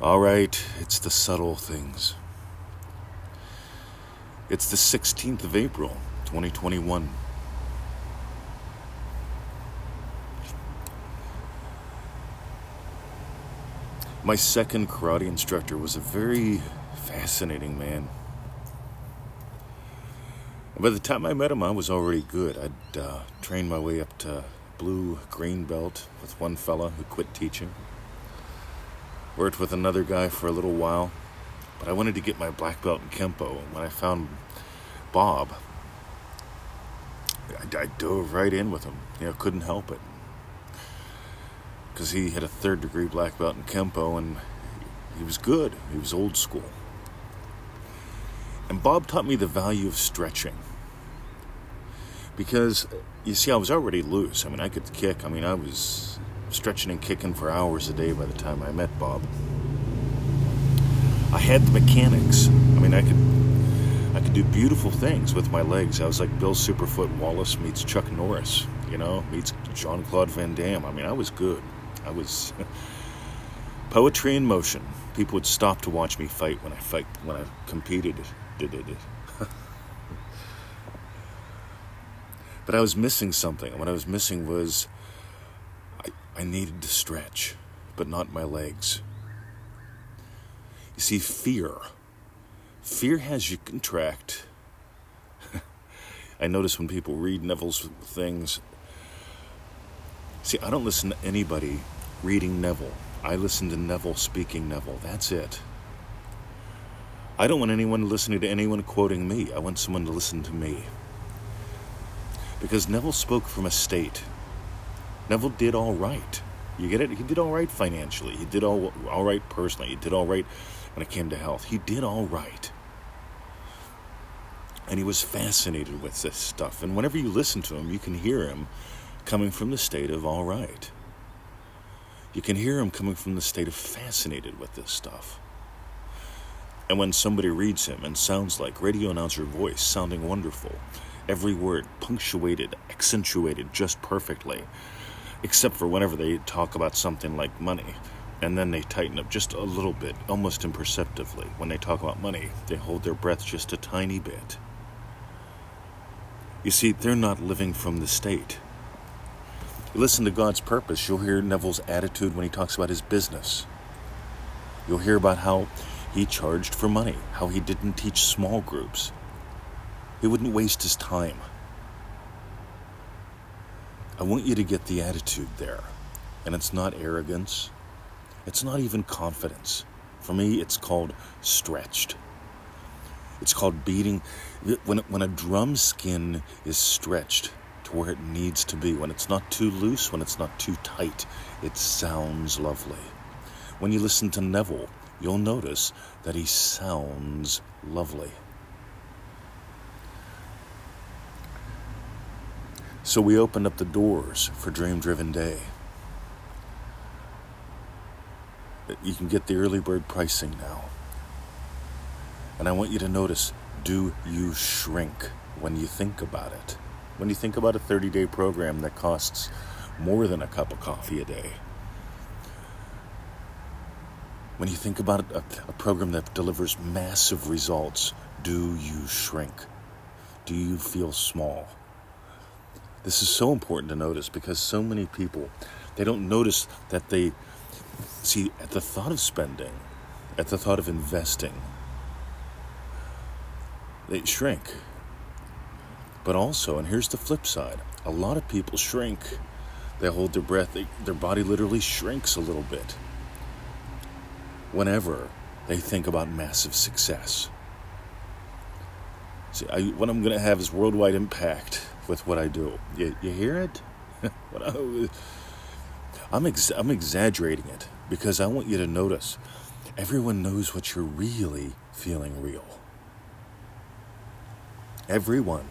All right, it's the subtle things. It's the 16th of April, 2021. My second karate instructor was a very fascinating man. By the time I met him, I was already good. I'd uh, trained my way up to blue green belt with one fella who quit teaching. Worked with another guy for a little while, but I wanted to get my black belt in Kempo. And When I found Bob, I, I dove right in with him. You know, couldn't help it. Because he had a third degree black belt in Kempo and he was good. He was old school. And Bob taught me the value of stretching. Because, you see, I was already loose. I mean, I could kick. I mean, I was stretching and kicking for hours a day by the time I met Bob. I had the mechanics. I mean, I could, I could do beautiful things with my legs. I was like Bill Superfoot Wallace meets Chuck Norris, you know, meets Jean Claude Van Damme. I mean, I was good. I was poetry in motion. People would stop to watch me fight when I fight when I competed. But I was missing something. And what I was missing was I, needed to stretch, but not my legs. You see, fear. Fear has you contract. I notice when people read Neville's things. See, I don't listen to anybody reading Neville. I listen to Neville speaking Neville. That's it. I don't want anyone listening to anyone quoting me. I want someone to listen to me. Because Neville spoke from a state. Neville did all right. You get it? He did all right financially. He did all all right personally. He did all right when it came to health. He did all right. And he was fascinated with this stuff. And whenever you listen to him, you can hear him coming from the state of all right. You can hear him coming from the state of fascinated with this stuff. And when somebody reads him and sounds like radio announcer voice, sounding wonderful, every word punctuated, accentuated just perfectly, except for whenever they talk about something like money. And then they tighten up just a little bit, almost imperceptibly. When they talk about money, they hold their breath just a tiny bit. You see, they're not living from the state. You listen to God's purpose, you'll hear Neville's attitude when he talks about his business. You'll hear about how he charged for money, how he didn't teach small groups. He wouldn't waste his time. I want you to get the attitude there. And it's not arrogance, it's not even confidence. For me, it's called stretched. It's called beating. When, when a drum skin is stretched to where it needs to be, when it's not too loose, when it's not too tight, it sounds lovely. When you listen to Neville, you'll notice that he sounds lovely. So we opened up the doors for Dream Driven Day. You can get the early bird pricing now. And I want you to notice do you shrink when you think about it? When you think about a 30 day program that costs more than a cup of coffee a day? When you think about a, a program that delivers massive results, do you shrink? Do you feel small? This is so important to notice because so many people they don't notice that they see at the thought of spending, at the thought of investing, they shrink. But also, and here's the flip side a lot of people shrink. They hold their breath, they, their body literally shrinks a little bit whenever they think about massive success. See, I, what I'm going to have is worldwide impact with what I do. You, you hear it? I, I'm, ex- I'm exaggerating it because I want you to notice everyone knows what you're really feeling real. Everyone.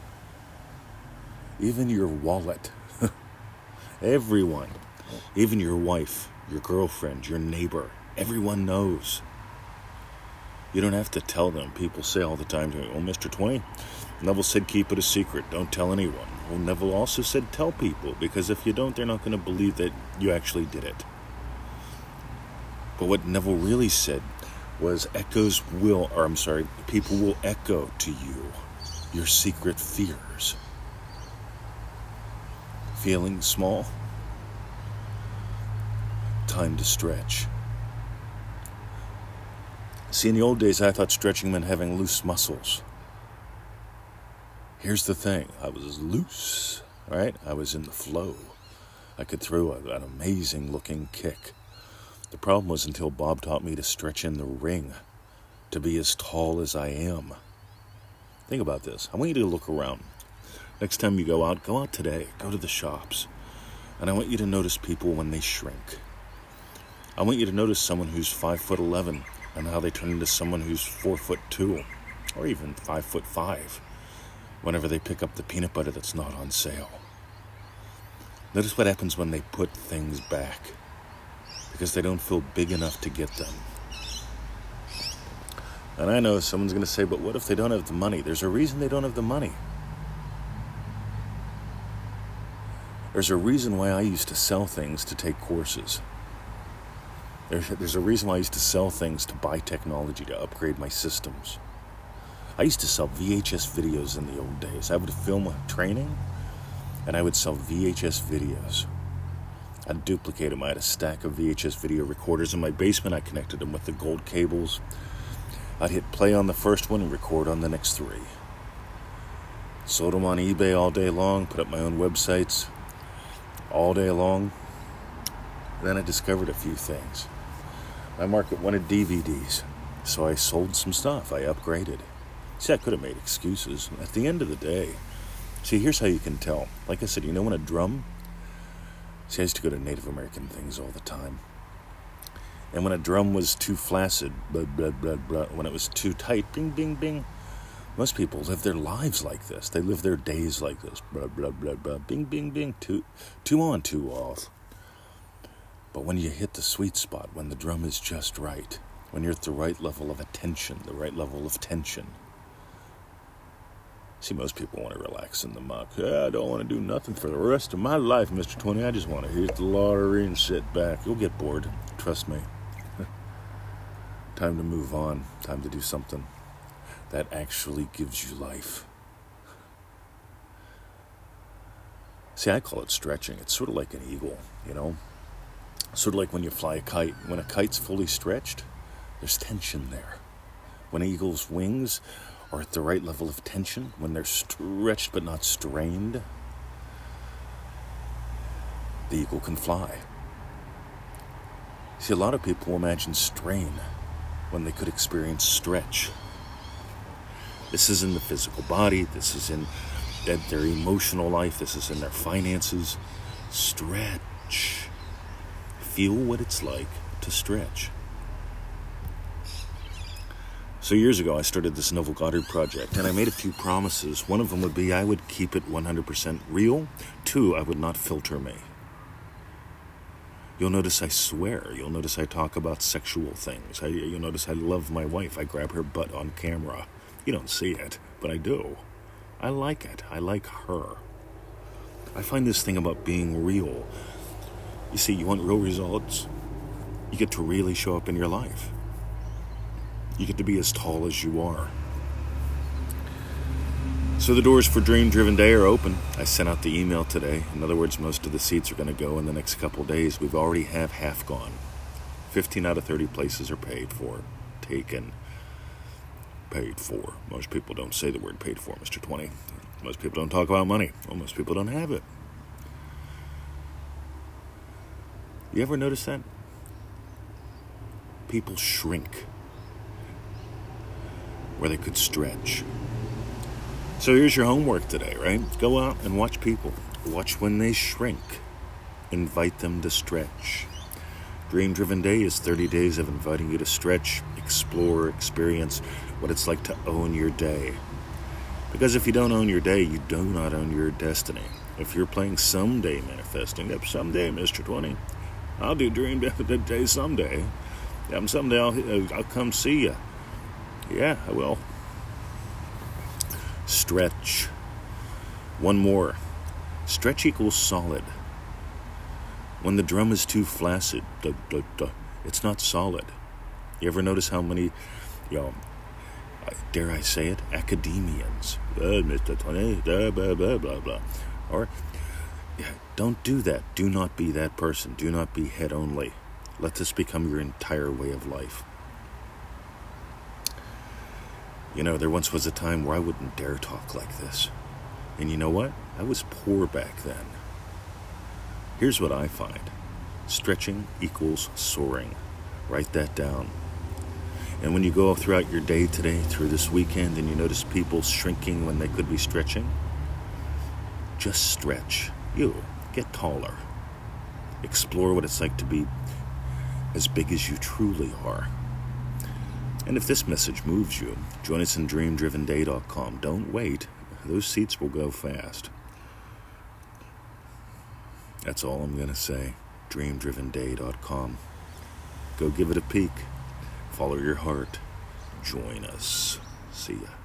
Even your wallet. Everyone. Even your wife, your girlfriend, your neighbor. Everyone knows. You don't have to tell them. People say all the time to me, Oh, Mr. 20, Neville said keep it a secret. Don't tell anyone. Well, Neville also said tell people, because if you don't, they're not going to believe that you actually did it. But what Neville really said was echoes will, or I'm sorry, people will echo to you your secret fears. Feeling small? Time to stretch. See, in the old days, I thought stretching meant having loose muscles. Here's the thing I was loose, right? I was in the flow. I could throw an amazing looking kick. The problem was until Bob taught me to stretch in the ring, to be as tall as I am. Think about this. I want you to look around. Next time you go out, go out today. Go to the shops. And I want you to notice people when they shrink. I want you to notice someone who's five foot eleven and how they turn into someone who's four foot two or even five foot five whenever they pick up the peanut butter that's not on sale. Notice what happens when they put things back because they don't feel big enough to get them. And I know someone's going to say, but what if they don't have the money? There's a reason they don't have the money. There's a reason why I used to sell things to take courses. There's, there's a reason why I used to sell things to buy technology to upgrade my systems. I used to sell VHS videos in the old days. I would film a training and I would sell VHS videos. I'd duplicate them. I had a stack of VHS video recorders in my basement. I connected them with the gold cables. I'd hit play on the first one and record on the next three. Sold them on eBay all day long, put up my own websites all day long. Then I discovered a few things. My market wanted DVDs, so I sold some stuff. I upgraded. See, I could have made excuses. At the end of the day, see, here's how you can tell. Like I said, you know when a drum See, I used to go to Native American things all the time. And when a drum was too flaccid, blah, blah, blah, blah, when it was too tight, bing, bing, bing, most people live their lives like this. They live their days like this. Blah, blah, blah, blah, bing, bing, bing, two, two on, two off. But when you hit the sweet spot, when the drum is just right, when you're at the right level of attention, the right level of tension, See, most people want to relax in the muck. Yeah, I don't want to do nothing for the rest of my life, Mr. 20. I just want to hit the lottery and sit back. You'll get bored. Trust me. Time to move on. Time to do something that actually gives you life. See, I call it stretching. It's sort of like an eagle, you know? Sort of like when you fly a kite. When a kite's fully stretched, there's tension there. When an eagle's wings are at the right level of tension, when they're stretched but not strained, the eagle can fly. See, a lot of people imagine strain when they could experience stretch. This is in the physical body, this is in their emotional life, this is in their finances. Stretch. Feel what it's like to stretch. So years ago, I started this Neville Goddard project, and I made a few promises. One of them would be I would keep it 100% real. Two, I would not filter me. You'll notice I swear. You'll notice I talk about sexual things. I, you'll notice I love my wife. I grab her butt on camera. You don't see it, but I do. I like it. I like her. I find this thing about being real. You see, you want real results? You get to really show up in your life. You get to be as tall as you are. So the doors for Dream Driven Day are open. I sent out the email today. In other words, most of the seats are going to go in the next couple days. We've already have half gone. 15 out of 30 places are paid for, taken, paid for. Most people don't say the word paid for, Mr. 20. Most people don't talk about money. Well, most people don't have it. You ever notice that? People shrink where they could stretch. So here's your homework today, right? Go out and watch people. Watch when they shrink. Invite them to stretch. Dream Driven Day is 30 days of inviting you to stretch, explore, experience what it's like to own your day. Because if you don't own your day, you do not own your destiny. If you're playing someday manifesting, yep, someday, Mr. 20, I'll do Dream Driven Day someday. Yep, someday I'll, uh, I'll come see you. Yeah, I will. Stretch. One more. Stretch equals solid. When the drum is too flaccid, duh, duh, duh, It's not solid. You ever notice how many, you know, dare I say it, academians, uh, Mr. 20, blah, blah, blah, blah, blah. Or, yeah, don't do that. Do not be that person. Do not be head only. Let this become your entire way of life. You know, there once was a time where I wouldn't dare talk like this. And you know what? I was poor back then. Here's what I find stretching equals soaring. Write that down. And when you go throughout your day today, through this weekend, and you notice people shrinking when they could be stretching, just stretch. You get taller. Explore what it's like to be as big as you truly are. And if this message moves you, join us in dreamdrivenday.com. Don't wait, those seats will go fast. That's all I'm going to say. dreamdrivenday.com. Go give it a peek. Follow your heart. Join us. See ya.